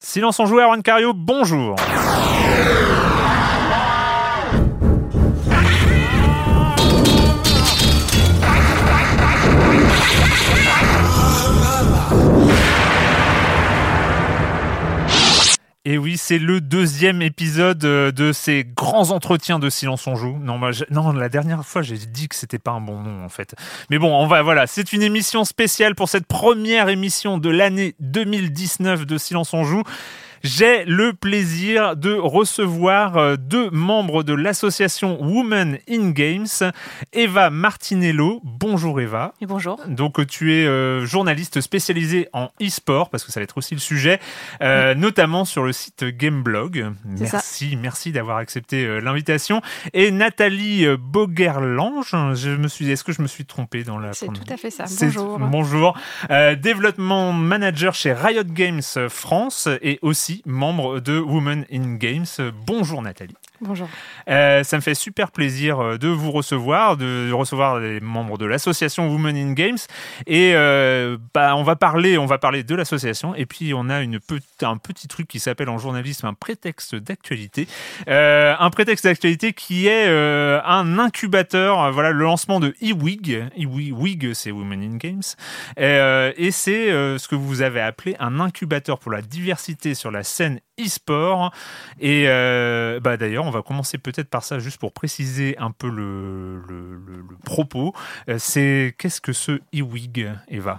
Silence en joueur, Juan Cario, bonjour. Et oui, c'est le deuxième épisode euh, de ces grands entretiens de Silence on joue. Non, la dernière fois, j'ai dit que c'était pas un bon nom en fait. Mais bon, on va voilà, c'est une émission spéciale pour cette première émission de l'année 2019 de Silence on joue. J'ai le plaisir de recevoir euh, deux membres de l'association Women in Games, Eva Martinello. Bonjour Eva. Et bonjour. Donc euh, tu es euh, journaliste spécialisé en e-sport parce que ça va être aussi le sujet, euh, notamment sur le site Gameblog. Ça. Merci, merci d'avoir accepté euh, l'invitation. Et Nathalie Bogerlange, je me suis, est-ce que je me suis trompé dans la C'est tout à fait ça. Bonjour. Bonjour. Développement manager chez Riot Games France et aussi membre de Women in Games. Bonjour Nathalie. Bonjour. Euh, ça me fait super plaisir euh, de vous recevoir, de recevoir les membres de l'association Women in Games. Et euh, bah, on va parler, on va parler de l'association. Et puis on a une pe- un petit truc qui s'appelle en journalisme un prétexte d'actualité. Euh, un prétexte d'actualité qui est un incubateur. Voilà le lancement de eWig. eWig, Wig, c'est Women in Games. Et c'est ce que vous avez appelé un incubateur pour la diversité sur la scène e-sport. Et euh, bah d'ailleurs, on va commencer peut-être par ça, juste pour préciser un peu le- le propos. Euh, c'est qu'est-ce que ce eWig, Eva?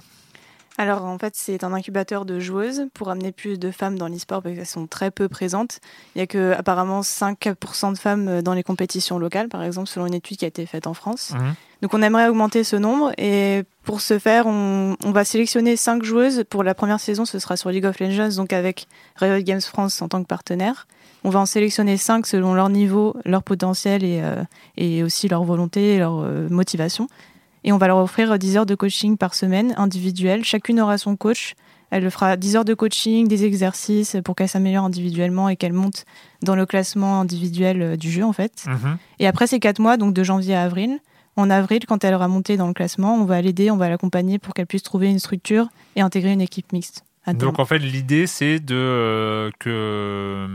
Alors en fait, c'est un incubateur de joueuses pour amener plus de femmes dans l'e-sport parce qu'elles sont très peu présentes. Il y a que apparemment 5% de femmes dans les compétitions locales, par exemple, selon une étude qui a été faite en France. Mhm. Donc on aimerait augmenter ce nombre et pour ce faire, on, on va sélectionner 5 joueuses. Pour la première saison, ce sera sur League of Legends, donc avec Riot Games France en tant que partenaire. On va en sélectionner 5 selon leur niveau, leur potentiel et, euh, et aussi leur volonté et leur euh, motivation. Et on va leur offrir 10 heures de coaching par semaine, individuel. Chacune aura son coach. Elle fera 10 heures de coaching, des exercices pour qu'elle s'améliore individuellement et qu'elle monte dans le classement individuel euh, du jeu, en fait. Mhm. Et après ces 4 mois, donc de janvier à avril, en avril, quand elle aura monté dans le classement, on va l'aider, on va l'accompagner pour qu'elle puisse trouver une structure et intégrer une équipe mixte. Donc en fait, l'idée c'est de euh, que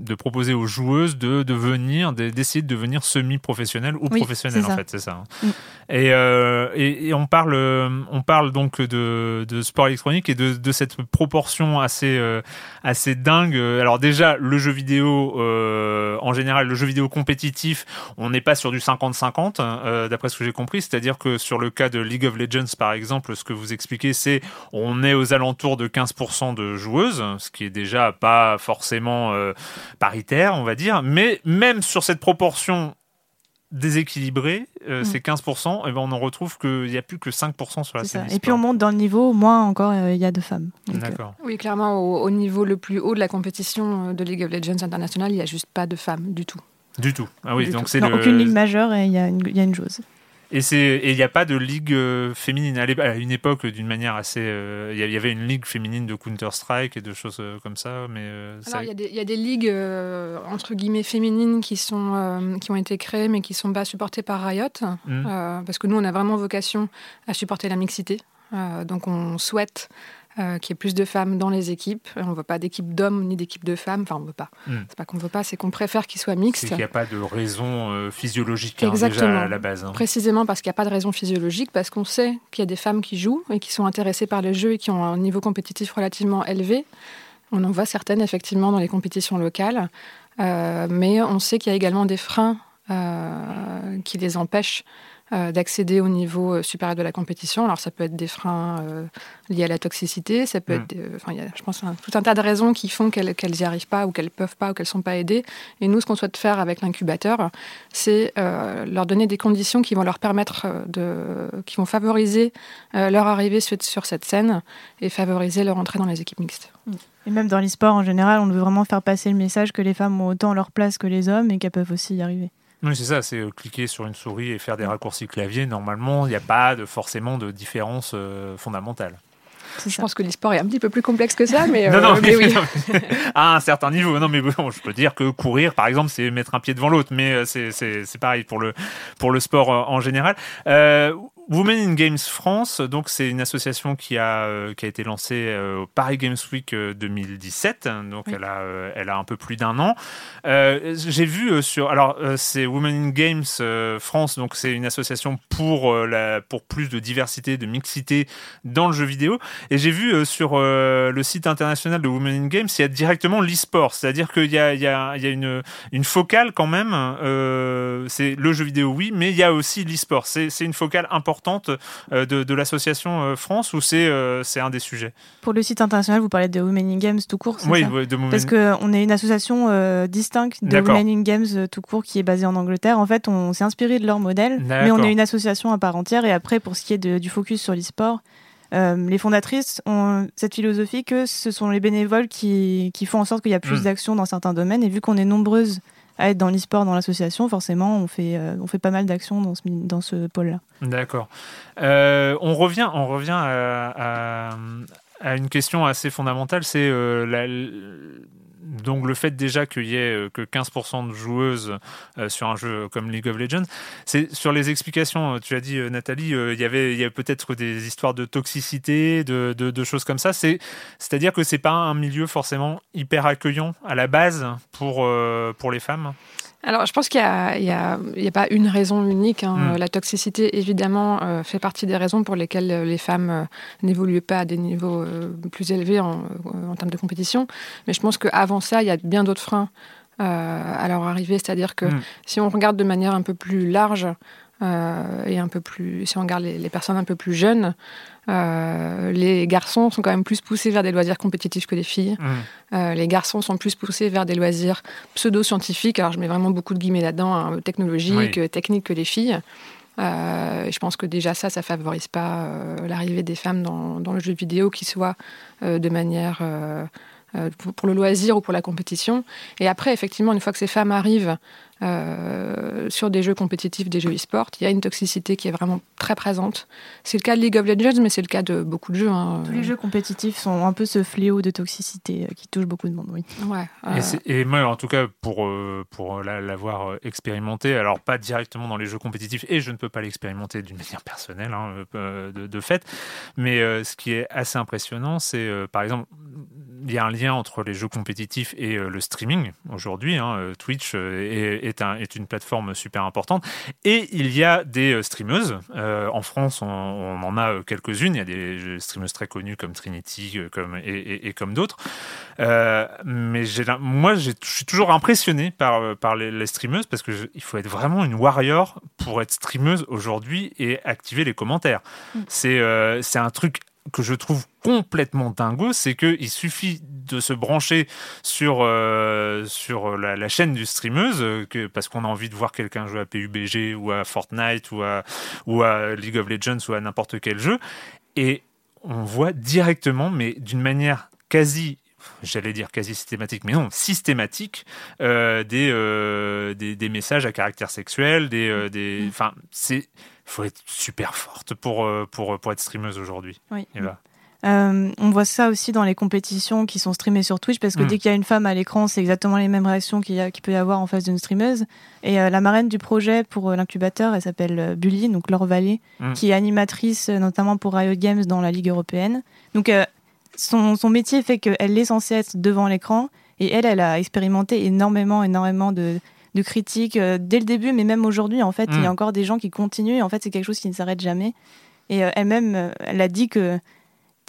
de proposer aux joueuses de devenir, de- d'essayer de devenir semi-professionnelles ou Oui, professionnelles en fait, c'est ça. hein. Mm. Et, euh, et, et on parle, euh, on parle donc de, de sport électronique et de, de cette proportion assez euh, assez dingue. Alors déjà, le jeu vidéo en général, le jeu vidéo compétitif, on n'est pas sur du 50-50 euh, d'après ce que j'ai compris. C'est-à-dire que sur le cas de League of Legends par exemple, ce que vous expliquez, c'est on est aux alentours de 15% de joueuses, ce qui est déjà pas forcément euh, paritaire, on va dire. Mais même sur cette proportion déséquilibrée, euh, c'est 15%, et ben on en retrouve qu'il n'y a plus que 5% sur la scène. Et puis on monte dans le niveau, moins encore euh, il y a de femmes. Euh, D'accord. Oui, clairement, au, au niveau le plus haut de la compétition de League of Legends International, il n'y a juste pas de femmes du tout. Du tout. Ah oui, Du donc c'est le... aucune ligue majeure et il y, a une- il y a une joueuse. Et c'est il n'y a pas de ligue euh, féminine. À une époque, d'une manière assez, euh, il y avait une ligue féminine de Counter Strike et de choses euh, comme ça, mais alors il y, y, a des ligues entre guillemets féminines qui sont qui ont été créées mais qui sont pas supportées par Riot, mmh. parce que nous on a vraiment vocation à supporter la mixité. donc on souhaite euh, qu'il y ait plus de femmes dans les équipes. On ne veut pas d'équipe d'hommes ni d'équipe de femmes. Enfin, on veut pas. Hmm. C'est pas qu'on veut pas, c'est qu'on préfère qu'ils soient mixtes. C'est qu'il n'y a pas de raison euh, physiologique hein, déjà à la base. Hein. Précisément parce qu'il n'y a pas de raison physiologique, parce qu'on sait qu'il y a des femmes qui jouent et qui sont intéressées par le jeu et qui ont un niveau compétitif relativement élevé. On en voit certaines effectivement dans les compétitions locales, euh, mais on sait qu'il y a également des freins qui les empêchent euh, d'accéder au niveau euh, supérieur de la compétition. Alors ça peut être des freins euh, liés à la toxicité, ça peut mm. être, enfin, il y a, je pense, tout un tas de raisons qui font qu'elles n'y arrivent pas ou qu'elles peuvent pas ou qu'elles sont pas aidées. Et nous, ce qu'on souhaite faire avec l'incubateur, c'est leur donner des conditions qui vont leur permettre de, qui vont favoriser leur arrivée sur, sur cette scène et favoriser leur entrée dans les équipes mixtes. Et même dans l'e-sport en général, on veut vraiment faire passer le message que les femmes ont autant leur place que les hommes et qu'elles peuvent aussi y arriver. Oui, c'est ça, c'est euh, cliquer sur une souris et faire des raccourcis clavier. Normalement, il n'y a pas de, forcément de différence euh, fondamentale. Je pense que l'e-sport est un petit peu plus complexe que ça, mais, non, non, euh, mais, oui. à un certain niveau. Non, mais bon, je peux dire que courir, par exemple, c'est mettre un pied devant l'autre, mais c'est pareil pour le, pour le sport en général. Women in Games France, donc c'est une association qui a euh, qui a été lancée euh, au Paris Games Week 2017, euh, donc elle a elle a un peu plus d'un an. J'ai vu sur alors c'est Women in Games France, donc c'est une association pour la pour plus de diversité, de mixité dans le jeu vidéo. Et j'ai vu sur le site international de Women in Games, il y a directement l'e-sport, c'est-à-dire qu'il y a il y a il y a une une focale quand même. c'est le jeu vidéo oui, mais il y a aussi l'e-sport. C'est une focale importante importante euh, de, l'association euh, France ou c'est euh, c'est un des sujets? Pour le site international, vous parlez de Women in Games tout court, Oui, ça? de Parce qu'on est une association distincte de Women in Games tout court qui est basée en Angleterre. En fait, on s'est inspiré de leur modèle, mais on est une association à part entière. Et après, pour ce qui est du focus sur l'e-sport, les fondatrices ont cette philosophie que ce sont les bénévoles qui, qui font en sorte qu'il y a plus hmm. d'actions dans certains domaines. Et vu qu'on est nombreuses être dans l'e-sport, dans l'association, forcément, on fait, euh, on fait pas mal d'actions dans ce, dans ce pôle-là. D'accord. Euh, on revient, on revient à, à, une question assez fondamentale, c'est euh, la donc le fait déjà qu'il y ait euh, que 15% de joueuses euh, sur un jeu comme League of Legends, c'est sur les explications, euh, tu as dit Nathalie, il y avait, y peut-être des histoires de toxicité, de, de, choses comme ça. C'est, c'est-à-dire que c'est pas un milieu forcément hyper accueillant à la base pour, pour les femmes? Alors, je pense qu'il n'y a, a, pas une raison unique. Hein. Hmm. La toxicité, évidemment, euh, fait partie des raisons pour lesquelles euh, les femmes euh, n'évoluent pas à des niveaux plus élevés en, en, termes de compétition. Mais je pense qu'avant ça, il y a bien d'autres freins à leur arrivée. C'est-à-dire que hmm. si on regarde de manière un peu plus large, et un peu plus, si on regarde les, les personnes un peu plus jeunes, euh, les garçons sont quand même plus poussés vers des loisirs compétitifs que les filles. Mmh. Euh, les garçons sont plus poussés vers des loisirs pseudo-scientifiques. Alors je mets vraiment beaucoup de guillemets là-dedans, hein, technologiques, techniques que les filles. Euh, je pense que déjà ça, ça favorise pas l'arrivée des femmes dans, dans, le jeu vidéo, qui soit de manière pour, le loisir ou pour la compétition. Et après, effectivement, une fois que ces femmes arrivent euh, sur des jeux compétitifs, des jeux e-sport, il y a une toxicité qui est vraiment très présente. C'est le cas de League of Legends, mais c'est le cas de beaucoup de jeux. Hein. Tous les jeux compétitifs sont un peu ce fléau de toxicité euh, qui touche beaucoup de monde, oui. Ouais, et, moi, en tout cas, pour, euh, pour l'avoir expérimenté, alors pas directement dans les jeux compétitifs, et je ne peux pas l'expérimenter d'une manière personnelle, hein, de, de, fait, mais ce qui est assez impressionnant, c'est par exemple, il y a un lien entre les jeux compétitifs et le streaming aujourd'hui. Hein, Twitch est est, une plateforme super importante. Et il y a des euh, streameuses. Euh, en France, on, en a euh, quelques-unes. Il y a des streameuses très connues comme Trinity comme, et, comme d'autres. mais moi, je suis toujours impressionné par, par les, streameuses parce qu'il faut être vraiment une warrior pour être streameuse aujourd'hui et activer les commentaires. Mm. C'est un truc que je trouve complètement dingo, c'est qu'il suffit de se brancher sur, euh, sur la, chaîne du streameuse, euh, que, parce qu'on a envie de voir quelqu'un jouer à PUBG ou à Fortnite ou à, ou à League of Legends ou à n'importe quel jeu, et on voit directement, mais d'une manière quasi j'allais dire quasi systématique, mais non, systématique, des, des, des, messages à caractère sexuel, des, des, enfin, c'est, faut être super forte pour, pour, pour être streameuse aujourd'hui. Oui. Euh, on voit ça aussi dans les compétitions qui sont streamées sur Twitch parce que mm. dès qu'il y a une femme à l'écran, c'est exactement les mêmes réactions qu'il peut y avoir en face d'une streameuse. Et euh, la marraine du projet pour euh, l'incubateur, elle s'appelle Bully, donc Laure Vallée, mm. qui est animatrice notamment pour Riot Games dans la Ligue européenne. Donc son, métier fait qu'elle est censée être devant l'écran et elle, elle a expérimenté énormément, énormément de, critiques dès le début, mais même aujourd'hui, en fait, il y a mm. encore des gens qui continuent. Et en fait, c'est quelque chose qui ne s'arrête jamais. Et elle-même, elle a dit que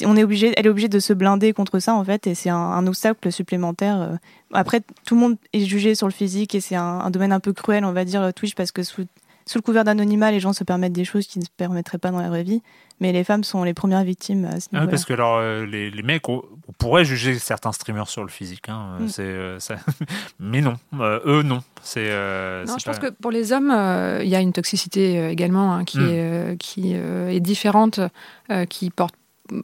on est obligé, elle est obligée de se blinder contre ça en fait, et c'est un, obstacle supplémentaire. Euh. Après, tout le monde est jugé sur le physique et c'est un, domaine un peu cruel, on va dire Twitch, parce que sous, le couvert d'anonymat, les gens se permettent des choses qui ne se permettraient pas dans la vraie vie. Mais les femmes sont les premières victimes à ce niveau-là. parce que alors, euh, les, mecs, on, pourrait juger certains streamers sur le physique, hein, mm. euh, mais non, eux non. C'est. non, je pense que pour les hommes, il y a une toxicité également hein, qui, mm. est, qui est différente, qui porte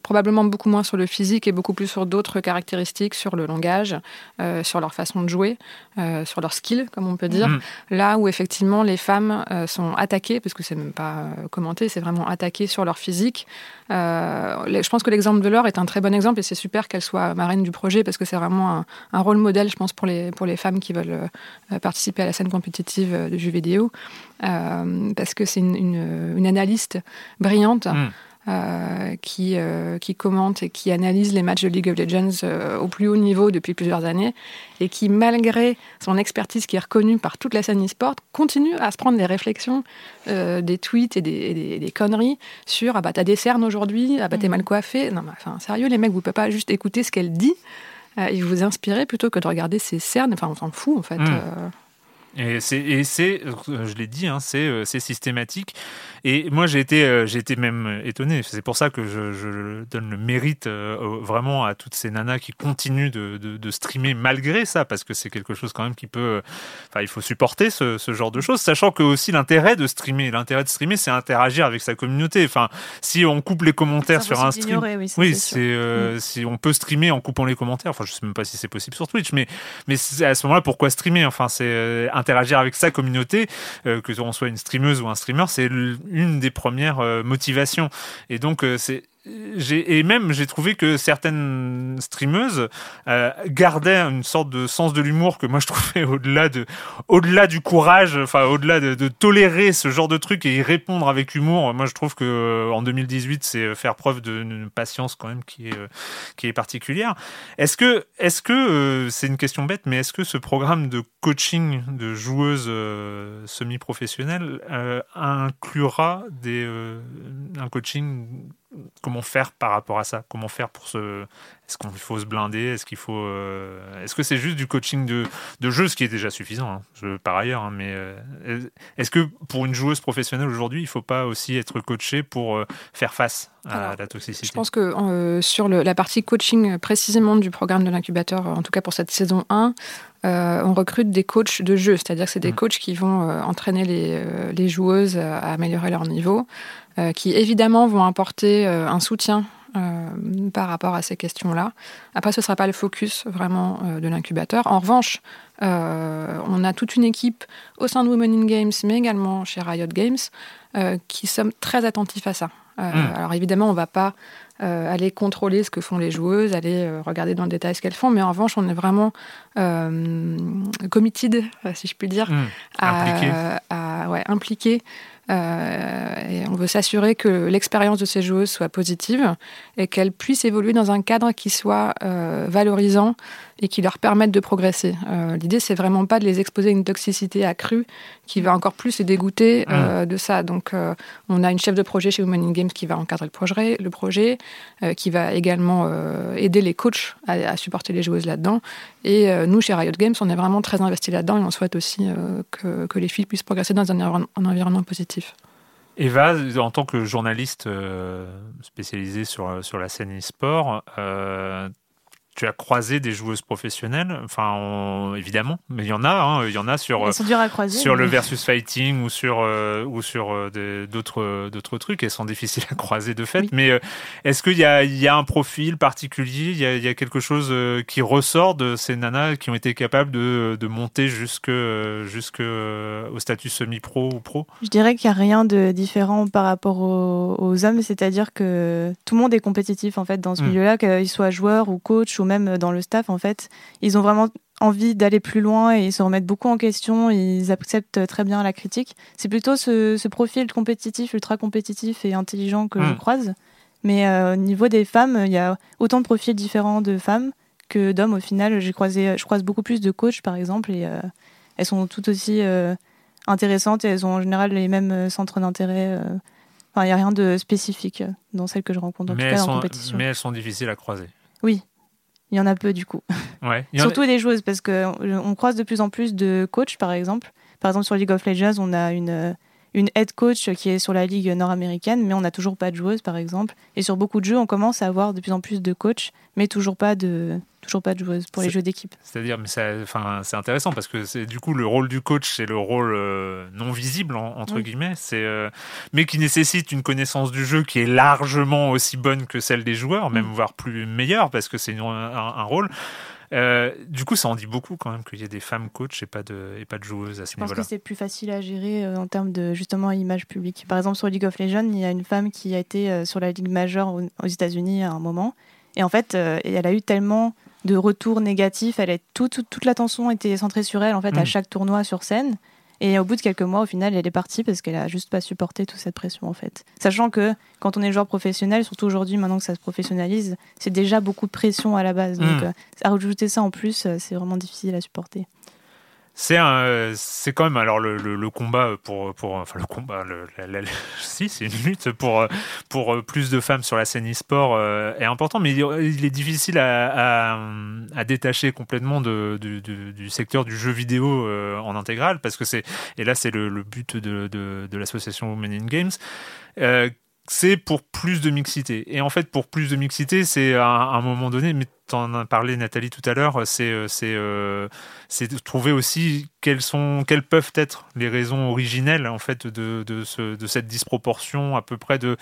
probablement beaucoup moins sur le physique et beaucoup plus sur d'autres caractéristiques, sur le langage, euh, sur leur façon de jouer, euh, sur leur skill, comme on peut dire. Mm. Là où effectivement les femmes euh, sont attaquées, parce que c'est même pas commenté, c'est vraiment attaqué sur leur physique. je pense que l'exemple de Laure est un très bon exemple et c'est super qu'elle soit marraine du projet parce que c'est vraiment un, rôle modèle, je pense, pour les, pour les femmes qui veulent participer à la scène compétitive de jeux vidéo. parce que c'est une, une, analyste brillante. Mm. Euh, qui, euh, qui commente et qui analyse les matchs de League of Legends euh, au plus haut niveau depuis plusieurs années et qui, malgré son expertise qui est reconnue par toute la scène e-sport, continue à se prendre des réflexions, des tweets et des, des, conneries sur Ah bah t'as des cernes aujourd'hui, ah bah t'es mm. mal coiffé. Non, mais enfin, sérieux, les mecs, vous pouvez pas juste écouter ce qu'elle dit et vous inspirer plutôt que de regarder ses cernes. Enfin, on s'en fout en fait. Mm. Et c'est, je l'ai dit, hein, c'est systématique. Et moi, j'ai été, euh, j'ai été même étonné. C'est pour ça que je, donne le mérite euh, vraiment à toutes ces nanas qui continuent de, de, streamer malgré ça, parce que c'est quelque chose quand même qui peut. Euh, enfin, il faut supporter ce, ce, genre de choses, sachant que aussi l'intérêt de streamer, l'intérêt de streamer, c'est interagir avec sa communauté. Enfin, si on coupe les commentaires sur un stream, oui, c'est, mm. si on peut streamer en coupant les commentaires. Enfin, je sais même pas si c'est possible sur Twitch, mais mais à ce moment-là, pourquoi streamer? Enfin, c'est interagir avec sa communauté, que l'on soit une streameuse ou un streamer, c'est une des premières euh, motivations. Et donc, euh, c'est et même j'ai trouvé que certaines streameuses euh, gardaient une sorte de sens de l'humour que moi je trouvais au-delà de au-delà du courage enfin au-delà de, tolérer ce genre de truc et y répondre avec humour. Moi je trouve que euh, en 2018 c'est faire preuve d'une patience quand même qui est euh, qui est particulière. Est-ce que est-ce que c'est une question bête mais est-ce que ce programme de coaching de joueuses semi-professionnelles inclura des un coaching comment faire par rapport à ça? Comment faire pour se est-ce qu'il faut se blinder? Est-ce qu'il faut euh, Est-ce que c'est juste du coaching de, de, jeu, ce qui est déjà suffisant hein, je, par ailleurs hein, Mais euh, est-ce que pour une joueuse professionnelle aujourd'hui, il ne faut pas aussi être coaché pour euh, faire face à la toxicité? Je pense que sur la partie coaching précisément du programme de l'incubateur, en tout cas pour cette saison 1, on recrute des coachs de jeu, c'est-à-dire que c'est des mmh. coachs qui vont entraîner les, les, joueuses à améliorer leur niveau, qui évidemment vont apporter un soutien euh, par rapport à ces questions-là. Après, ce ne sera pas le focus vraiment euh, de l'incubateur. En revanche, euh, on a toute une équipe au sein de Women in Games, mais également chez Riot Games, qui sommes très attentifs à ça. Hmm. Alors évidemment, on ne va pas aller contrôler ce que font les joueuses, aller regarder dans le détail ce qu'elles font, mais en revanche, on est vraiment committed, si je puis dire, hmm. à, à ouais, impliquer euh, et on veut s'assurer que l'expérience de ces joueuses soit positive et qu'elles puissent évoluer dans un cadre qui soit euh, valorisant et qui leur permette de progresser. Euh, L'idée, c'est vraiment pas de les exposer à une toxicité accrue qui va encore plus les dégoûter euh, mmh. de ça. Donc, on a une chef de projet chez Women in Games qui va encadrer le projet, le projet qui va également aider les coachs à, à supporter les joueuses là-dedans. Et nous, chez Riot Games, on est vraiment très investis là-dedans et on souhaite aussi que, que, les filles puissent progresser dans un, un environnement positif. Eva, en tant que journaliste euh, spécialisée sur, sur la scène e-sport, euh, tu as croisé des joueuses professionnelles, enfin évidemment, mais il y en a, hein, il y en a sur sur le versus fighting ou sur ou sur d'autres d'autres trucs. Elles sont difficiles à croiser de fait. Mais est-ce qu'il y a il y a un profil particulier, il y a, il y a quelque chose qui ressort de ces nanas qui ont été capables de, de monter jusque jusque au statut semi-pro ou pro? Je dirais qu'il n'y a rien de différent par rapport aux, hommes, c'est-à-dire que tout le monde est compétitif en fait dans ce hmm. milieu-là, qu'ils soient joueurs ou coach ou même dans le staff en fait. Ils ont vraiment envie d'aller plus loin et ils se remettent beaucoup en question, ils acceptent très bien la critique. C'est plutôt ce, profil compétitif, ultra compétitif et intelligent que je hmm. croise. Mais euh, au niveau des femmes, il y a autant de profils différents de femmes que d'hommes au final. J'ai croisé, je croise beaucoup plus de coachs par exemple et euh, elles sont toutes aussi euh, intéressantes et elles ont en général les mêmes centres d'intérêt. Enfin, il n'y a rien de spécifique dans celles que je rencontre, en mais tout cas en compétition. Mais elles sont difficiles à croiser. Oui, il y en a peu du coup. Ouais. Surtout des joueuses, parce qu'on croise de plus en plus de coachs, par exemple. Par exemple, sur League of Legends, on a une, une head coach qui est sur la ligue nord-américaine, mais on n'a toujours pas de joueuse, par exemple. Et sur beaucoup de jeux, on commence à avoir de plus en plus de coachs, mais toujours pas de, toujours pas de joueuse pour les jeux d'équipe. C'est-à-dire, mais c'est intéressant parce que c'est du coup le rôle du coach, c'est le rôle euh, non visible entre guillemets, c'est euh, mais qui nécessite une connaissance du jeu qui est largement aussi bonne que celle des joueurs, même mm. voire plus meilleure parce que c'est un, un, rôle. Euh, du coup, ça en dit beaucoup quand même qu'il y ait des femmes coachs et pas de, et pas de joueuses à ce niveau-là. Je pense que c'est plus facile à gérer en termes de justement image publique. Par exemple, sur League of Legends, il y a une femme qui a été sur la ligue majeure aux États-Unis à un moment. Et en fait, elle a eu tellement de retours négatifs. Elle est toute, toute l'attention était centrée sur elle en fait à mm. chaque tournoi sur scène. Et au bout de quelques mois, au final, elle est partie parce qu'elle a juste pas supporté toute cette pression en fait. Sachant que quand on est joueur professionnel, surtout aujourd'hui, maintenant que ça se professionnalise, c'est déjà beaucoup de pression à la base. Donc, mm. euh, à rajouter ça en plus, euh, c'est vraiment difficile à supporter. C'est un, c'est quand même alors le, le, combat pour pour enfin le combat, le, si c'est une lutte pour pour plus de femmes sur la scène e-sport euh, est important, mais il est difficile à, à, à détacher complètement de, du, du, secteur du jeu vidéo euh, en intégral parce que c'est et là c'est le, but de, de, de l'association Women in Games. Euh, c'est pour plus de mixité. Et en fait, pour plus de mixité, c'est à, un moment donné, mais tu en as parlé Nathalie tout à l'heure, c'est euh, euh, c'est de trouver aussi quelles sont quelles peuvent être les raisons originelles en fait de, de, ce, de cette disproportion à peu près de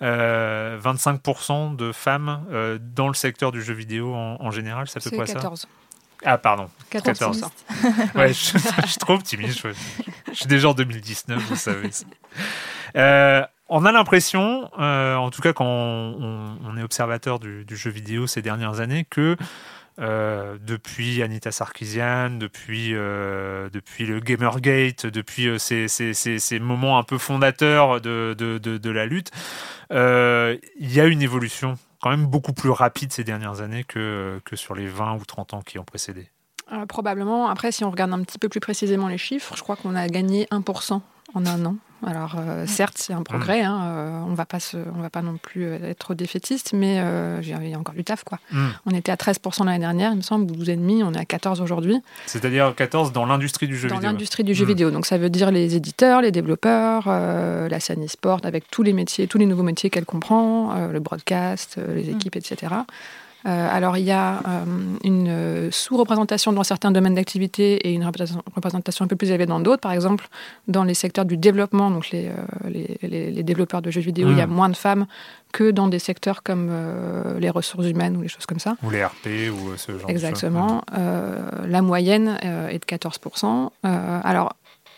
25% euh, de femmes dans le secteur du jeu vidéo en, général. Ça fait quoi 14. ça ah, pardon. 14. ouais, je, suis trop optimiste. Je, je, suis déjà en 2019, vous savez. Euh, on a l'impression, euh, en tout cas quand on, est observateur du, jeu vidéo ces dernières années, que euh, depuis Anita Sarkeesian, depuis, euh, le Gamergate, depuis ces, moments un peu fondateurs de, de la lutte, il y a une évolution quand même beaucoup plus rapide ces dernières années que, que sur les 20 ou 30 ans qui ont précédé. probablement. Après, si on regarde un petit peu plus précisément les chiffres, je crois qu'on a gagné 1% en un an. Alors euh, certes, c'est un progrès, hein, euh, on va pas on va pas non plus euh, être défaitiste, mais il y a encore du taf quoi. Hmm. On était à 13% l'année dernière, il me semble, 12,5, on est à 14 aujourd'hui. C'est-à-dire 14 dans l'industrie du jeu vidéo. Dans l'industrie du jeu hmm. vidéo, donc ça veut dire les éditeurs, les développeurs, la scène e-sport avec tous les métiers, tous les nouveaux métiers qu'elle comprend, le broadcast, les hmm. équipes, etc. Euh, alors il y a euh, une sous-représentation dans certains domaines d'activité et une représentation un peu plus élevée dans d'autres. Par exemple, dans les secteurs du développement, donc les, euh, développeurs de jeux vidéo, il y a hmm. moins de femmes que dans des secteurs comme les ressources humaines ou les choses comme ça. Ou les RP ou ce genre Exactement. de choses. la moyenne est de 14%. alors,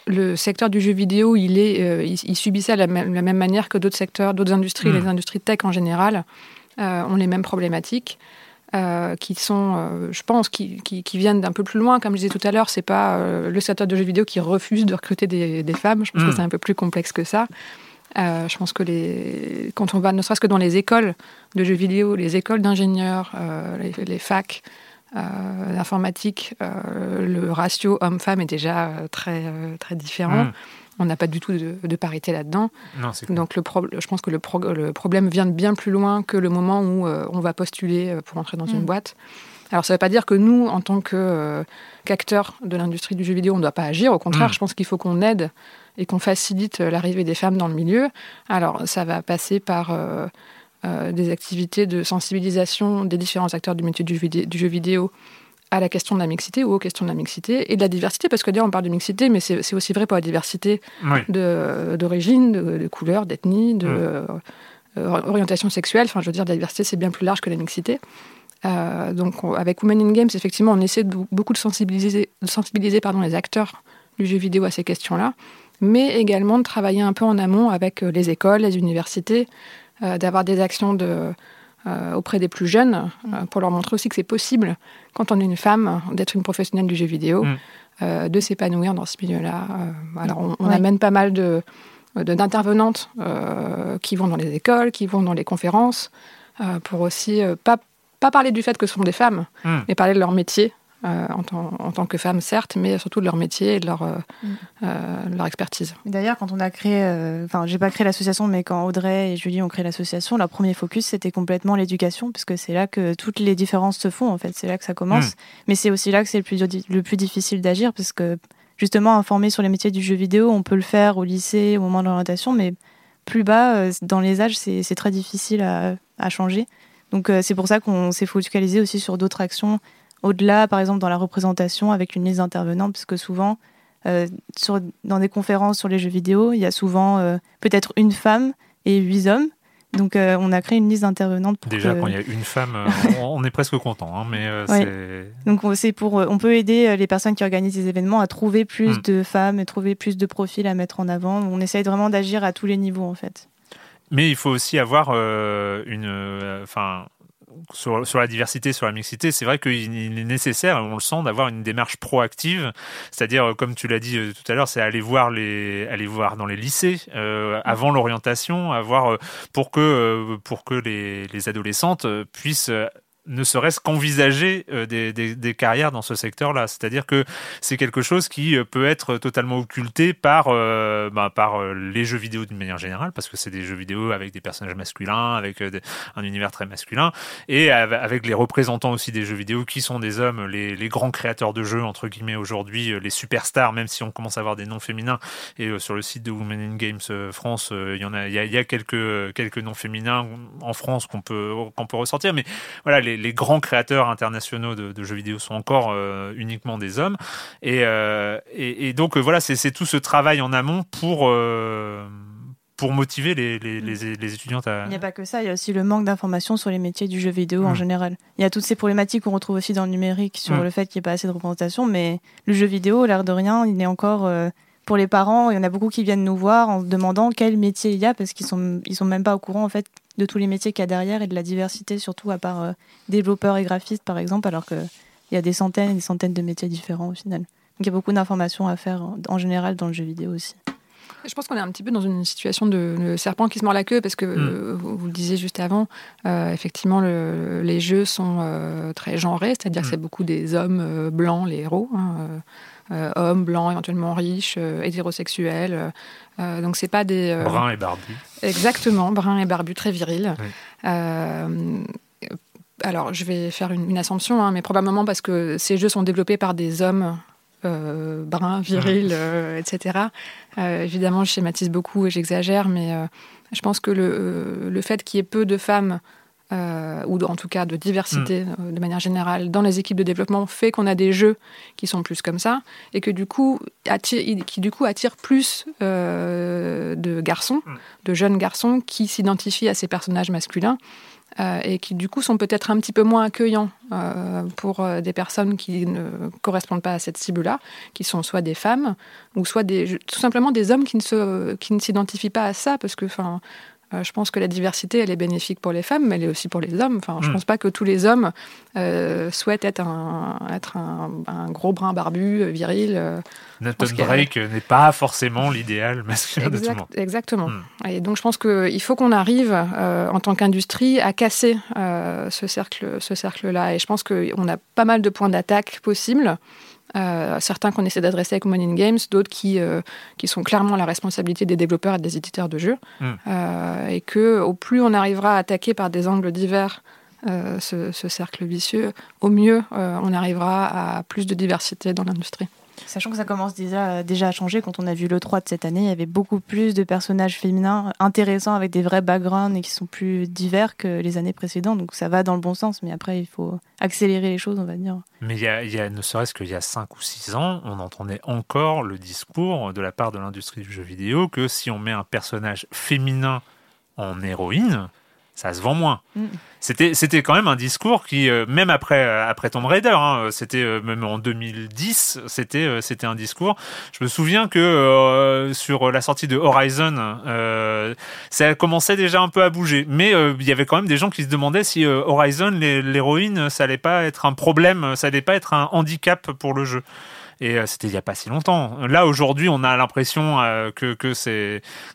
le secteur du jeu vidéo, il, est, il, subit ça de la, même manière que d'autres secteurs, d'autres industries, hmm. les industries tech en général. Euh, ont les mêmes problématiques. Euh, qui sont, euh, je pense, qui, qui, viennent d'un peu plus loin. Comme je disais tout à l'heure, c'est pas le secteur de jeux vidéo qui refuse de recruter des, des femmes. Je pense que hmm. c'est un peu plus complexe que ça. je pense que les, quand on va, ne serait-ce que dans les écoles de jeux vidéo, les écoles d'ingénieurs, les, les, facs d'informatique, le ratio homme-femme est déjà très, très différent. Hmm. On n'a pas du tout de, parité là-dedans. Donc le je pense que le, problème vient de bien plus loin que le moment où euh, on va postuler euh, pour entrer dans une mm. boîte. Alors ça ne veut pas dire que nous, en tant euh, qu'acteurs de l'industrie du jeu vidéo, on ne doit pas agir. Au contraire, mm. je pense qu'il faut qu'on aide et qu'on facilite l'arrivée des femmes dans le milieu. Alors ça va passer par des activités de sensibilisation des différents acteurs du métier du, jeu vidéo à la question de la mixité ou aux questions de la mixité et de la diversité, parce que d'ailleurs on parle de mixité, mais c'est aussi vrai pour la diversité d'origine, de, de, couleur, d'ethnie, de mm. orientation sexuelle. Enfin, je veux dire, la diversité c'est bien plus large que la mixité. donc avec Women in Games, effectivement, on essaie de, beaucoup de sensibiliser, de sensibiliser pardon, les acteurs du jeu vidéo à ces questions-là, mais également de travailler un peu en amont avec les écoles, les universités, d'avoir des actions de euh, auprès des plus jeunes, euh, pour leur montrer aussi que c'est possible, quand on est une femme, d'être une professionnelle du jeu vidéo, mm. euh, de s'épanouir dans ce milieu-là. alors, on, amène pas mal de d'intervenantes qui vont dans les écoles, qui vont dans les conférences, pour aussi pas, pas parler du fait que ce sont des femmes, mm. mais parler de leur métier, euh, en, tant, que femme, certes, mais surtout de leur métier et de leur, euh, mm. euh, leur expertise. D'ailleurs, quand on a créé, enfin, j'ai pas créé l'association, mais quand Audrey et Julie ont créé l'association, leur premier focus c'était complètement l'éducation, puisque c'est là que toutes les différences se font, en fait, c'est là que ça commence. Mm. Mais c'est aussi là que c'est le plus, le plus difficile d'agir, parce que justement, informer sur les métiers du jeu vidéo, on peut le faire au lycée, au moment de l'orientation, mais plus bas, dans les âges, c'est très difficile à, à changer. Donc c'est pour ça qu'on s'est focalisé aussi sur d'autres actions au-delà, par exemple, dans la représentation avec une liste d'intervenants, parce que souvent, euh, sur, dans des conférences sur les jeux vidéo, il y a souvent euh, peut-être une femme et huit hommes. Donc, euh, on a créé une liste d'intervenantes. Déjà, quand il y a une femme, on est presque content. Hein, mais Donc, c'est pour, on peut aider les personnes qui organisent des événements à trouver plus hmm. de femmes et trouver plus de profils à mettre en avant. On essaye vraiment d'agir à tous les niveaux, en fait. Mais il faut aussi avoir une, enfin, sur, sur, la diversité, sur la mixité, c'est vrai qu'il est nécessaire, on le sent, d'avoir une démarche proactive. C'est-à-dire, euh, comme tu l'as dit euh, tout à l'heure, c'est aller voir les, aller voir dans les lycées euh, avant l'orientation, avoir pour que pour que les, les adolescentes puissent ne serait-ce qu'envisager euh, des, des, carrières dans ce secteur-là. C'est-à-dire que c'est quelque chose qui euh, peut être totalement occulté par, euh, bah, par les jeux vidéo d'une manière générale, parce que c'est des jeux vidéo avec des personnages masculins, avec un univers très masculin, et avec les représentants aussi des jeux vidéo qui sont des hommes, les, les grands créateurs de jeux, entre guillemets, aujourd'hui, les superstars, même si on commence à avoir des noms féminins. Et sur le site de Women in Games France, il y en a, il y a, il y a quelques, quelques noms féminins en France qu'on peut, qu'on peut ressortir, mais voilà, les, les, grands créateurs internationaux de, jeux vidéo sont encore euh, uniquement des hommes. Et, euh, et, donc euh, voilà, c'est tout ce travail en amont pour pour motiver les, les, les, étudiantes à... Il n'y a pas que ça, il y a aussi le manque d'informations sur les métiers du jeu vidéo en mm. général. Il y a toutes ces problématiques qu'on retrouve aussi dans le numérique sur mm. le fait qu'il n'y ait pas assez de représentation, mais le jeu vidéo, l'air de rien, il est encore... pour les parents, il y en a beaucoup qui viennent nous voir en demandant quel métier il y a parce qu'ils sont, ils sont même pas au courant en fait de tous les métiers qu'il y a derrière et de la diversité, surtout à part euh, développeurs et graphistes, par exemple, alors qu'il y a des centaines et des centaines de métiers différents au final. Donc il y a beaucoup d'informations à faire en, général dans le jeu vidéo aussi. Je pense qu'on est un petit peu dans une situation de, serpent qui se mord la queue parce que hmm. euh, vous, le disiez juste avant, euh, effectivement, les jeux sont très genrés, c'est-à-dire que hmm. c'est beaucoup des hommes blancs, les héros. Hein, euh, hommes, blancs, éventuellement riches, euh, hétérosexuels. Euh, donc c'est pas des... bruns et barbus. Exactement, bruns et barbus, très virils. alors je vais faire une, assumption, hein, mais probablement parce que ces jeux sont développés par des hommes bruns, virils, etc. évidemment, je schématise beaucoup et j'exagère, mais je pense que le, le fait qu'il y ait peu de femmes euh, ou en tout cas de diversité mm. euh, de manière générale dans les équipes de développement fait qu'on a des jeux qui sont plus comme ça et que du coup attire, qui du coup attire plus euh, de garçons, mm. de jeunes garçons qui s'identifient à ces personnages masculins et qui du coup sont peut-être un petit peu moins accueillants pour des personnes qui ne correspondent pas à cette cible-là, qui sont soit des femmes ou soit des, tout simplement des hommes qui ne se, qui ne s'identifient pas à ça parce que euh, je pense que la diversité, elle est bénéfique pour les femmes, mais elle est aussi pour les hommes. Enfin, je ne hmm. pense pas que tous les hommes euh, souhaitent être un, être un, gros brun barbu, euh, viril. Nathan Drake n'est pas forcément l'idéal masculin de tout le monde. Exactement. Hmm. Et donc, je pense qu'il faut qu'on arrive, en tant qu'industrie, à casser ce cercle-là. Ce cercle Et je pense qu'on a pas mal de points d'attaque possibles. Euh, certains qu'on essaie d'adresser avec Money in Games, d'autres qui, euh, qui sont clairement la responsabilité des développeurs et des éditeurs de jeux. Hmm. Euh, et que au plus on arrivera à attaquer par des angles divers ce, cercle vicieux, au mieux on arrivera à plus de diversité dans l'industrie. Sachant que ça commence déjà, déjà à changer, quand on a vu le 3 de cette année, il y avait beaucoup plus de personnages féminins intéressants avec des vrais backgrounds et qui sont plus divers que les années précédentes. Donc ça va dans le bon sens, mais après il faut accélérer les choses, on va dire. Mais il y a, il y a ne serait-ce qu'il y a 5 ou 6 ans, on entendait encore le discours de la part de l'industrie du jeu vidéo que si on met un personnage féminin en héroïne, ça se vend moins. Mm. C'était, c'était quand même un discours qui, euh, même après, euh, après Tomb Raider, hein, c'était euh, même en 2010, c'était, c'était un discours. Je me souviens que sur la sortie de Horizon, ça commençait déjà un peu à bouger. Mais il y avait quand même des gens qui se demandaient si Horizon, l'héroïne, ça allait pas être un problème, ça allait pas être un handicap pour le jeu. Et euh, c'était il n'y a pas si longtemps. Là, aujourd'hui, on a l'impression euh, que, que,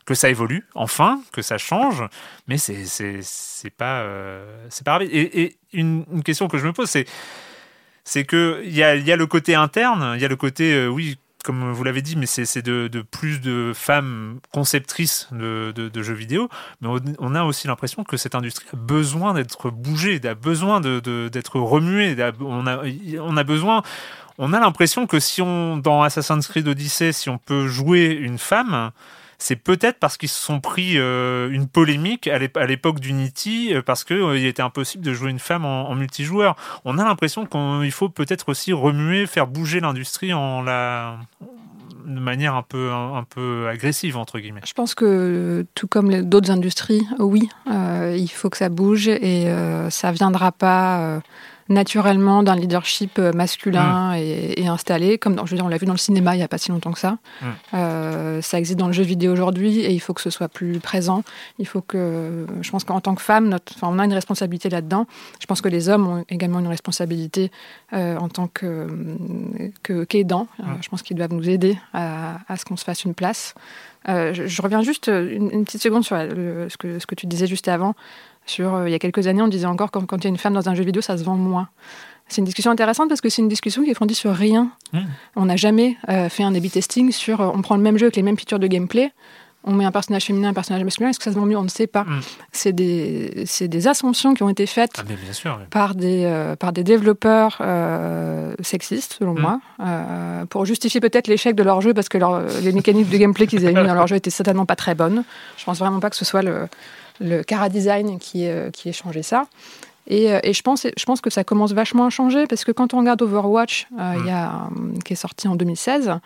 que ça évolue, enfin, que ça change, mais c'est, c'est, pas, euh, c'est pas. Et, une, question que je me pose, c'est, c'est qu'il y a, y a le côté interne, il y a le côté, oui, comme vous l'avez dit, mais c'est de, de, plus de femmes conceptrices de, de, jeux vidéo. Mais on, a aussi l'impression que cette industrie a besoin d'être bougée, a besoin d'être remuée. On a, on a besoin on a l'impression que si on, dans Assassin's Creed Odyssey, si on peut jouer une femme, c'est peut-être parce qu'ils se sont pris euh, une polémique à l'époque d'Unity, euh, parce qu'il euh, était impossible de jouer une femme en, multijoueur. On a l'impression qu'il faut peut-être aussi remuer, faire bouger l'industrie en la de manière un peu, un, peu agressive, entre guillemets. Je pense que, tout comme d'autres industries, oui, il faut que ça bouge et ça viendra pas naturellement d'un leadership euh, masculin mm. et, installé, comme dans, je veux dire, on l'a vu dans le cinéma il n'y a pas si longtemps que ça. Mm. Euh, ça existe dans le jeu vidéo aujourd'hui et il faut que ce soit plus présent. Il faut que, je pense qu'en tant que femme, notre, enfin, on a une responsabilité là-dedans. Je pense que les hommes ont également une responsabilité euh, en tant que qu'aidants. Mm. je pense qu'ils doivent nous aider à, ce qu'on se fasse une place. je, reviens juste une, petite seconde sur ce, que, ce que tu disais juste avant. Sur, euh, il y a quelques années, on disait encore quand, quand il y a une femme dans un jeu vidéo, ça se vend moins. C'est une discussion intéressante parce que c'est une discussion qui est fondée sur rien. Mmh. On n'a jamais euh, fait un A-B testing sur euh, on prend le même jeu avec les mêmes features de gameplay, on met un personnage féminin, un personnage masculin, est-ce que ça se vend mieux? On ne sait pas. Mmh. C'est des, des, assumptions qui ont été faites ah, bien sûr, par, des, par des développeurs sexistes, selon mmh. moi, pour justifier peut-être l'échec de leur jeu parce que les mécaniques de gameplay qu'ils avaient mis dans leur jeu étaient certainement pas très bonnes. Je pense vraiment pas que ce soit le, le Cara Design qui, euh, qui changé ça. Et, euh, et, je, pense, je pense que ça commence vachement à changer parce que quand on regarde Overwatch, euh, il y a, qui est sorti en 2016,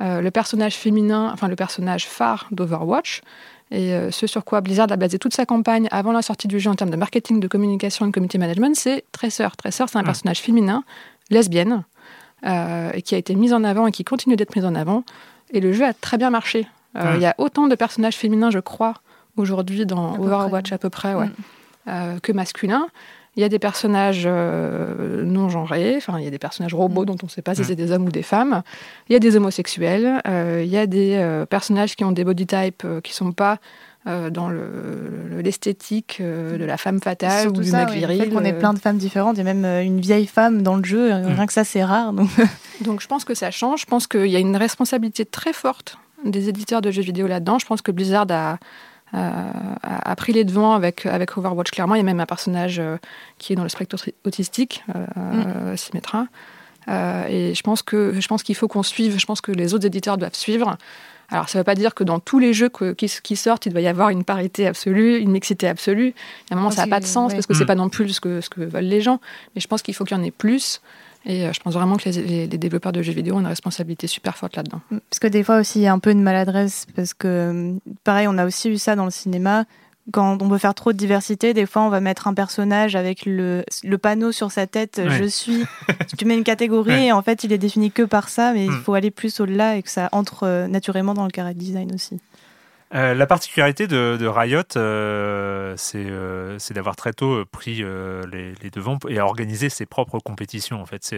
le personnage féminin, enfin le personnage phare d'Overwatch, et ce sur quoi Blizzard a basé toute sa campagne avant la sortie du jeu en termes de marketing, de communication et de community management, c'est Tracer. Tracer, c'est un personnage féminin, lesbienne, et qui a été mise en avant et qui continue d'être mise en avant. Et le jeu a très bien marché. Il y a autant de personnages féminins, je crois, aujourd'hui dans Overwatch à peu près, ouais, mm. euh, que masculin. Il y a des personnages euh, non genrés, enfin il y a des personnages robots mm. dont on ne sait pas si mm. c'est des hommes ou des femmes. Il y a des homosexuels, euh, il y a des personnages qui ont des body types qui sont pas dans l'esthétique de la femme fatale ou du mec viril. on est plein de femmes différentes. Il y a même une vieille femme dans le jeu. Rien que ça, c'est rare. Donc. donc je pense que ça change. Je pense qu'il y a une responsabilité très forte des éditeurs de jeux vidéo là-deddedans. Je pense que Blizzard a, euh, a, pris les devants avec, avec Overwatch. Clairement, il y a même un personnage euh, qui est dans le spectre autistique, euh, mm. Symmetra. et je pense que je pense qu'il faut qu'on suive. Je pense que les autres éditeurs doivent suivre. Alors, ça ne veut pas dire que dans tous les jeux qui, sortent, il doit y avoir une parité absolue, une mixité absolue. À un moment, ça n'a pas de sens parce que c'est mm. pas non plus ce que, ce que veulent les gens. Mais je pense qu'il faut qu'il y en ait plus. Et euh, je pense vraiment que les, développeurs de jeux vidéo ont une responsabilité super forte là-dedans. Mm. Parce que des fois aussi, il y a un peu une maladresse, parce que, mm, pareil, on a aussi eu ça dans le cinéma. Quand on veut faire trop de diversité, des fois, on va mettre un personnage avec le, le panneau sur sa tête, je suis. tu mets une catégorie, et en fait, il est défini que par ça, mais il mm. faut aller plus au-delà et que ça entre euh, naturellement dans le carré design aussi. Euh, la particularité de, Riot, euh, euh, c'est d'avoir très tôt pris les, devants et à organiser ses propres compétitions. En fait,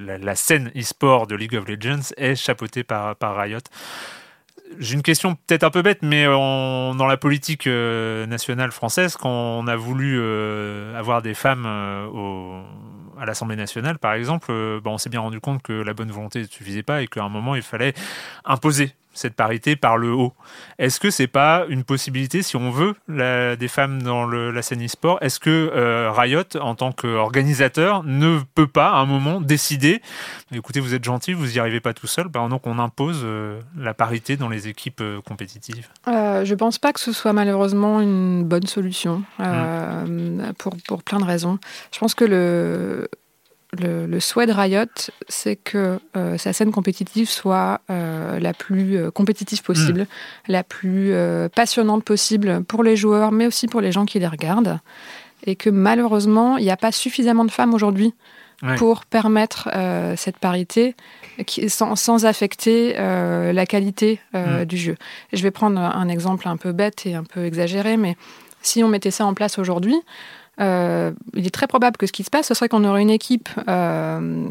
la, scène e-sport de League of Legends est chapeautée par, par Riot. J'ai une question peut-être un peu bête, mais dans la politique nationale française, quand on a voulu avoir des femmes à l'Assemblée nationale, par exemple, bah, on s'est bien rendu compte que la bonne volonté ne suffisait pas et qu'à un moment, il fallait imposer cette parité par le haut. Est-ce que c'est pas une possibilité si on veut la, des femmes dans le, la scène e-sport Est-ce que euh, Riot, en tant qu'organisateur, ne peut pas à un moment décider écoutez, vous êtes gentil, vous n'y arrivez pas tout seul, ben donc on impose euh, la parité dans les équipes euh, compétitives? Je pense pas que ce soit malheureusement une bonne solution mmh. pour, pour plein de raisons. Je pense que le, le, souhait de Riot, c'est que euh, sa scène compétitive soit euh, la plus euh, compétitive possible, mm. la plus passionnante possible pour les joueurs, mais aussi pour les gens qui les regardent. Et que malheureusement, il n'y a pas suffisamment de femmes aujourd'hui pour permettre cette parité qui, sans, affecter la qualité mm. du jeu. je vais prendre un exemple un peu bête et un peu exagéré, mais si on mettait ça en place aujourd'hui, euh, il est très probable que ce qui se passe, ce serait qu'on aurait une équipe, euh,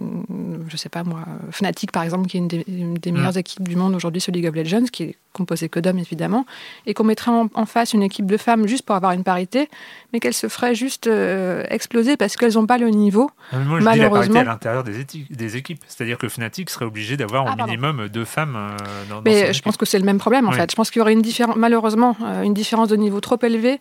je sais pas moi, Fnatic par exemple, qui est une des, meilleures équipes du monde aujourd'hui sur League of Legends, qui est composée que d'hommes évidemment, et qu'on mettrait en, face une équipe de femmes juste pour avoir une parité, mais qu'elles se feraient juste euh, exploser parce qu'elles n'ont pas le niveau. Ah, moi, je malheureusement. Dis la parité à l'intérieur des, des, équipes, c'est-à-dire que Fnatic serait obligé d'avoir au ah, minimum deux femmes euh, dans, Mais je pense que c'est le même problème en fait. Je pense qu'il y aurait une malheureusement une différence de niveau trop élevée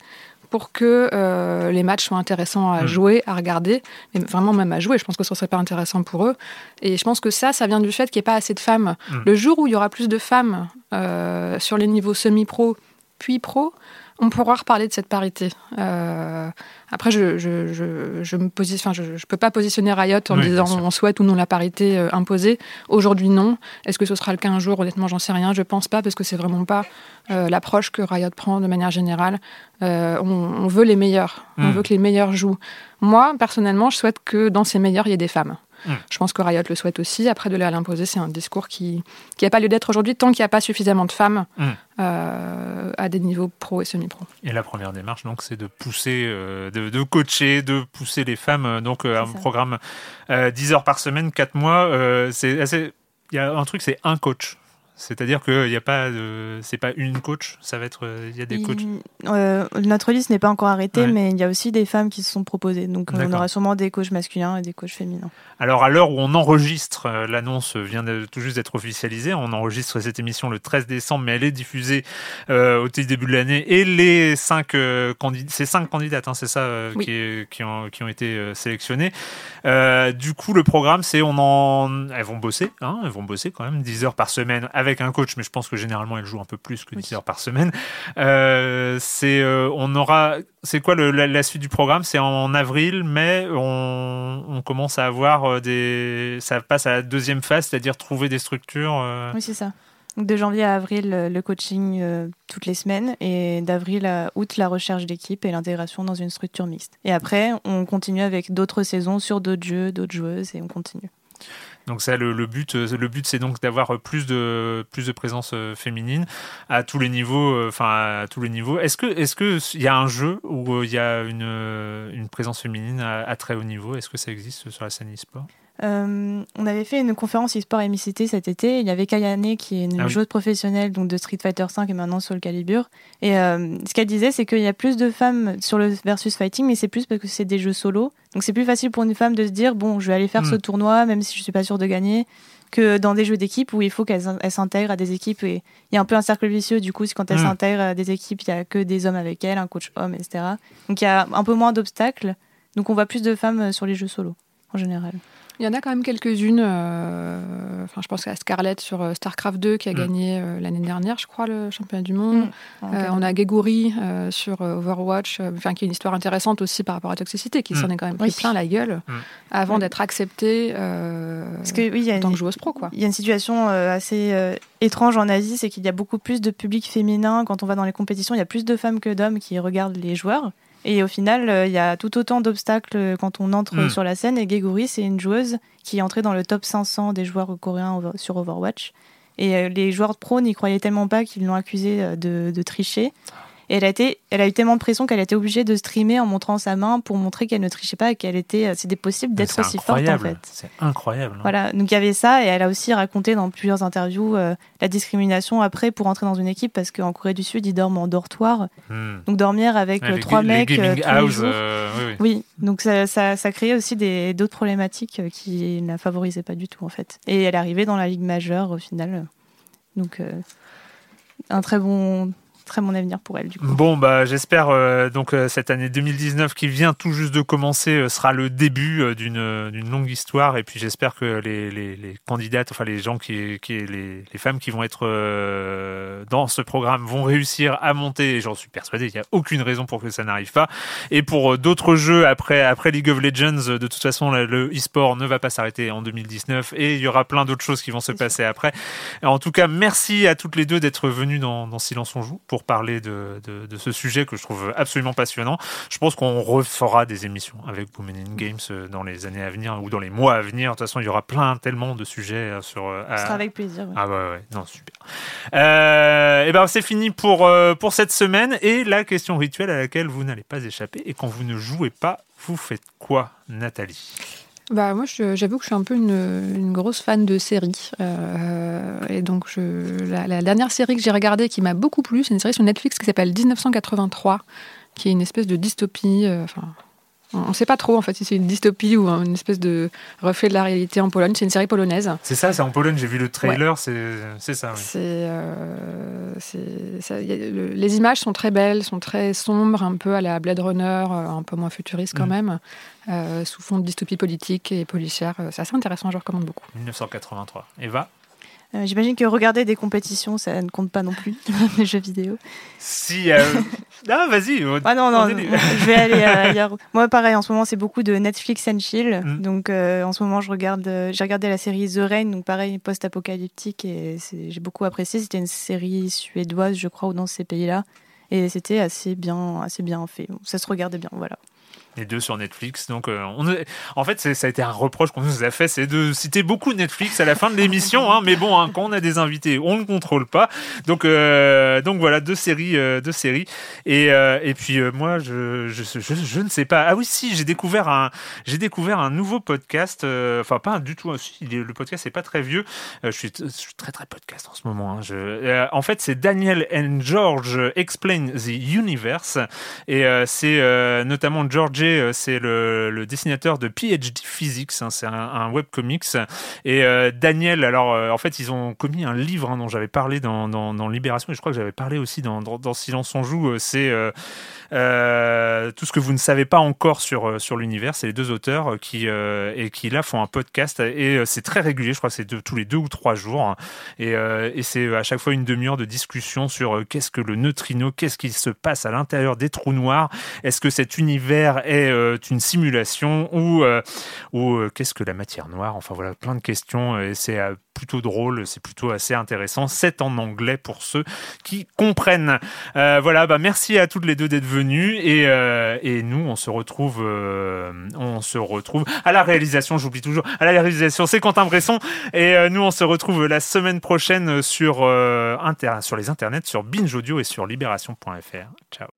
pour que euh, les matchs soient intéressants à mm. jouer, à regarder, mais vraiment même à jouer. Je pense que ce serait pas intéressant pour eux. Et je pense que ça, ça vient du fait qu'il n'y ait pas assez de femmes. Mm. Le jour où il y aura plus de femmes euh, sur les niveaux semi-pro puis pro, on pourra reparler de cette parité. Euh, après, je je, je, je me positionne, je, je, peux pas positionner Riot en disant on souhaite ou non la parité euh, imposée. Aujourd'hui, non. Est-ce que ce sera le cas un jour? Honnêtement, j'en sais rien. Je pense pas parce que c'est vraiment pas euh, l'approche que Riot prend de manière générale. On, on, veut les meilleurs. On hmm. veut que les meilleurs jouent. Moi, personnellement, je souhaite que dans ces meilleurs, il y ait des femmes. Mm. Je pense que Riot le souhaite aussi. Après, de là à l'imposer, c'est un discours qui n'a pas lieu d'être aujourd'hui tant qu'il n'y a pas suffisamment de femmes mm. euh, à des niveaux pro et semi-pro. Et la première démarche, donc, c'est de pousser, euh, de, coacher, de pousser les femmes. Euh, donc, un programme 10 heures par semaine, 4 mois. c'est assez. Il y a un truc, c'est un coach. C'est-à-dire qu'il n'y a pas c'est pas une coach, ça va être, il y a des coachs. Euh, notre liste n'est pas encore arrêtée, mais il y a aussi des femmes qui se sont proposées. Donc on aura sûrement des coachs masculins et des coachs féminins. Alors à l'heure où on enregistre, euh, l'annonce vient de, tout juste d'être officialisée. On enregistre cette émission le 13 décembre, mais elle est diffusée euh, au début de l'année. Et les cinq candidats, c'est cinq candidates, hein, c'est ça, qui, qui, ont, qui ont été sélectionnées. du coup, le programme, c'est on en, elles vont bosser, hein, elles vont bosser quand même 10 heures par semaine avec avec un coach, mais je pense que généralement elle joue un peu plus que 10 heures par semaine. Euh, c'est, euh, on aura, c'est quoi le, la, suite du programme? C'est en avril, mai, on, on, commence à avoir euh, des, ça passe à la deuxième phase, c'est-à-dire trouver des structures. Oui, c'est ça. Donc de janvier à avril, le coaching toutes les semaines et d'avril à août, la recherche d'équipe et l'intégration dans une structure mixte. Et après, on continue avec d'autres saisons sur d'autres jeux, d'autres joueuses et on continue. Donc ça, le, but, euh, le but, c'est donc d'avoir plus de plus de présence euh, féminine à tous les niveaux. Euh, enfin, à tous les niveaux. Est-ce que est-ce que il y a un jeu où il y a une, une présence féminine à, très haut niveau? Est-ce que ça existe sur la scène e-sport? Euh, on avait fait une conférence e-sport MICT cet été. Il y avait Kayane qui est une ah joueuse professionnelle donc de Street Fighter V et maintenant sur le Calibur. Et euh, ce qu'elle disait, c'est qu'il y a plus de femmes sur le versus fighting, mais c'est plus parce que c'est des jeux solo. Donc c'est plus facile pour une femme de se dire bon, je vais aller faire ce hmm. tournoi, même si je suis pas sûre de gagner, que dans des jeux d'équipe où il faut qu'elle s'intègre à des équipes. Et il y a un peu un cercle vicieux du coup, quand elle hmm. s'intègre à des équipes, il y a que des hommes avec elle, un coach homme, etc. Donc il y a un peu moins d'obstacles. Donc on voit plus de femmes sur les jeux solo en général. Il y en a quand même quelques-unes. Euh, enfin, je pense à Scarlett sur euh, StarCraft 2 qui a mm. gagné euh, l'année dernière, je crois, le championnat du monde. Mm. on a Geguri sur Overwatch, enfin, qui est une histoire intéressante aussi par rapport à Toxicité, qui mm. s'en est quand même pris plein la gueule avant d'être accepté Parce que, oui, en tant que joueuse pro. Il y a une situation assez étrange en Asie, c'est qu'il y a beaucoup plus de public féminin. Quand on va dans les compétitions, il y a plus de femmes que d'hommes qui regardent les joueurs. Et au final, euh, il y a tout autant d'obstacles euh, quand on entre hmm. sur la scène. Et Geguri, c'est une joueuse qui est entrée dans le top 500 des joueurs coréens sur Overwatch. Et euh, les joueurs pro n'y croyaient tellement pas qu'ils l'ont accusée de, tricher. Et elle a, été, elle a eu tellement de pression qu'elle a été obligée de streamer en montrant sa main pour montrer qu'elle ne trichait pas et qu'elle était. Euh, c'était possible d'être aussi forte en fait. C'est incroyable. Hein. Voilà, donc il y avait ça et elle a aussi raconté dans plusieurs interviews euh, la discrimination après pour entrer dans une équipe parce qu'en Corée du Sud ils dorment en dortoir. Hmm. Donc dormir avec euh, trois mecs tous les jours. oui, oui. donc ça, ça, ça créait aussi d'autres problématiques qui ne la favorisaient pas du tout en fait. Et elle est arrivée dans la ligue majeure au final. Donc un très bon très mon avenir pour elle. Du coup. Bon, bah, j'espère euh, donc euh, cette année 2019 qui vient tout juste de commencer euh, sera le début d'une d'une longue histoire. Et puis j'espère que les, les, les, candidates, enfin les gens qui, qui les, les femmes qui vont être dans ce programme vont réussir à monter. Et j'en suis persuadé, il n'y a aucune raison pour que ça n'arrive pas. Et pour d'autres jeux après après League of Legends, de toute façon, le e-sport ne va pas s'arrêter en 2019 et il y aura plein d'autres choses qui vont se passer après. En tout cas, merci à toutes les deux d'être venues dans, dans Silence on joue pour parler de, de, ce sujet que je trouve absolument passionnant. Je pense qu'on refera des émissions avec Women in Games euh, dans les années à venir ou dans les mois à venir. De toute façon, il y aura plein, tellement de sujets euh, sur. Euh, Ce sera avec plaisir. Ah ouais, ouais, non, super. Euh, et ben c'est fini pour, pour cette semaine. Et la question rituelle à laquelle vous n'allez pas échapper. Et quand vous ne jouez pas, vous faites quoi, Nathalie? Bah, moi, j'avoue que je suis un peu une, grosse fan de séries. Euh, et donc, la, dernière série que j'ai regardée qui m'a beaucoup plu, c'est une série sur Netflix qui s'appelle 1983, qui est une espèce de dystopie. Euh, on ne sait pas trop en fait si c'est une dystopie ou une espèce de reflet de la réalité en Pologne. C'est une série polonaise. C'est ça, c'est en Pologne. J'ai vu le trailer, c'est ça. Euh, les images sont très belles, sont très sombres, un peu à la Blade Runner, euh, un peu moins futuriste quand mm. même, euh, sous fond de dystopie politique et policière. C'est assez intéressant, je recommande beaucoup. 1983. Eva? Euh, j'imagine que regarder des compétitions, ça ne compte pas non plus, les jeux vidéo. Si. Euh... ah, vas-y. Ah non, non, je vais aller ailleurs. Moi, pareil, en ce moment, c'est beaucoup de Netflix and chill. Mm. Donc, euh, en ce moment, je regarde, euh, j'ai regardé la série The Rain, donc pareil, post-apocalyptique, et j'ai beaucoup apprécié. C'était une série suédoise, je crois, ou dans ces pays-là. Et c'était assez bien, assez bien fait. Ça se regardait bien, voilà les deux sur Netflix. Donc, euh, en fait, ça a été un reproche qu'on nous a fait, c'est de citer beaucoup Netflix à la fin de l'émission. Hein, mais bon, hein, quand on a des invités, on ne contrôle pas. Donc, euh, donc voilà, deux séries, euh, deux séries. Et, et puis moi, je, je, je, ne sais pas. Ah oui, si, j'ai découvert un, j'ai découvert un nouveau podcast. Enfin, pas du tout. le podcast n'est pas très vieux. je, suis, très très podcast en ce moment. Hein. Je, en fait, c'est Daniel and George Explain the Universe. Et c'est notamment George euh, c'est le, dessinateur de PhD Physics, hein, c'est un, webcomics. Et euh, Daniel, alors euh, en fait, ils ont commis un livre hein, dont j'avais parlé dans, Libération, et je crois que j'avais parlé aussi dans, dans, Silence on joue, c'est tout ce que vous ne savez pas encore sur, sur l'univers. C'est les deux auteurs qui, et qui là font un podcast, et c'est très régulier, je crois que c'est tous les deux ou trois jours. et, et c'est à chaque fois une demi-heure de discussion sur qu'est-ce que le neutrino, qu'est-ce qui se passe à l'intérieur des trous noirs, est-ce que cet univers est euh, une simulation ou, euh, ou euh, qu'est-ce que la matière noire Enfin voilà, plein de questions et c'est plutôt drôle, c'est plutôt assez intéressant. C'est en anglais pour ceux qui comprennent. voilà, bah merci à toutes les deux d'être venues et, et nous on se retrouve, on se retrouve à la réalisation. J'oublie toujours à la réalisation, c'est Quentin Bresson et nous on se retrouve la semaine prochaine sur sur les internets, sur Binge Audio et sur libération.fr. Ciao.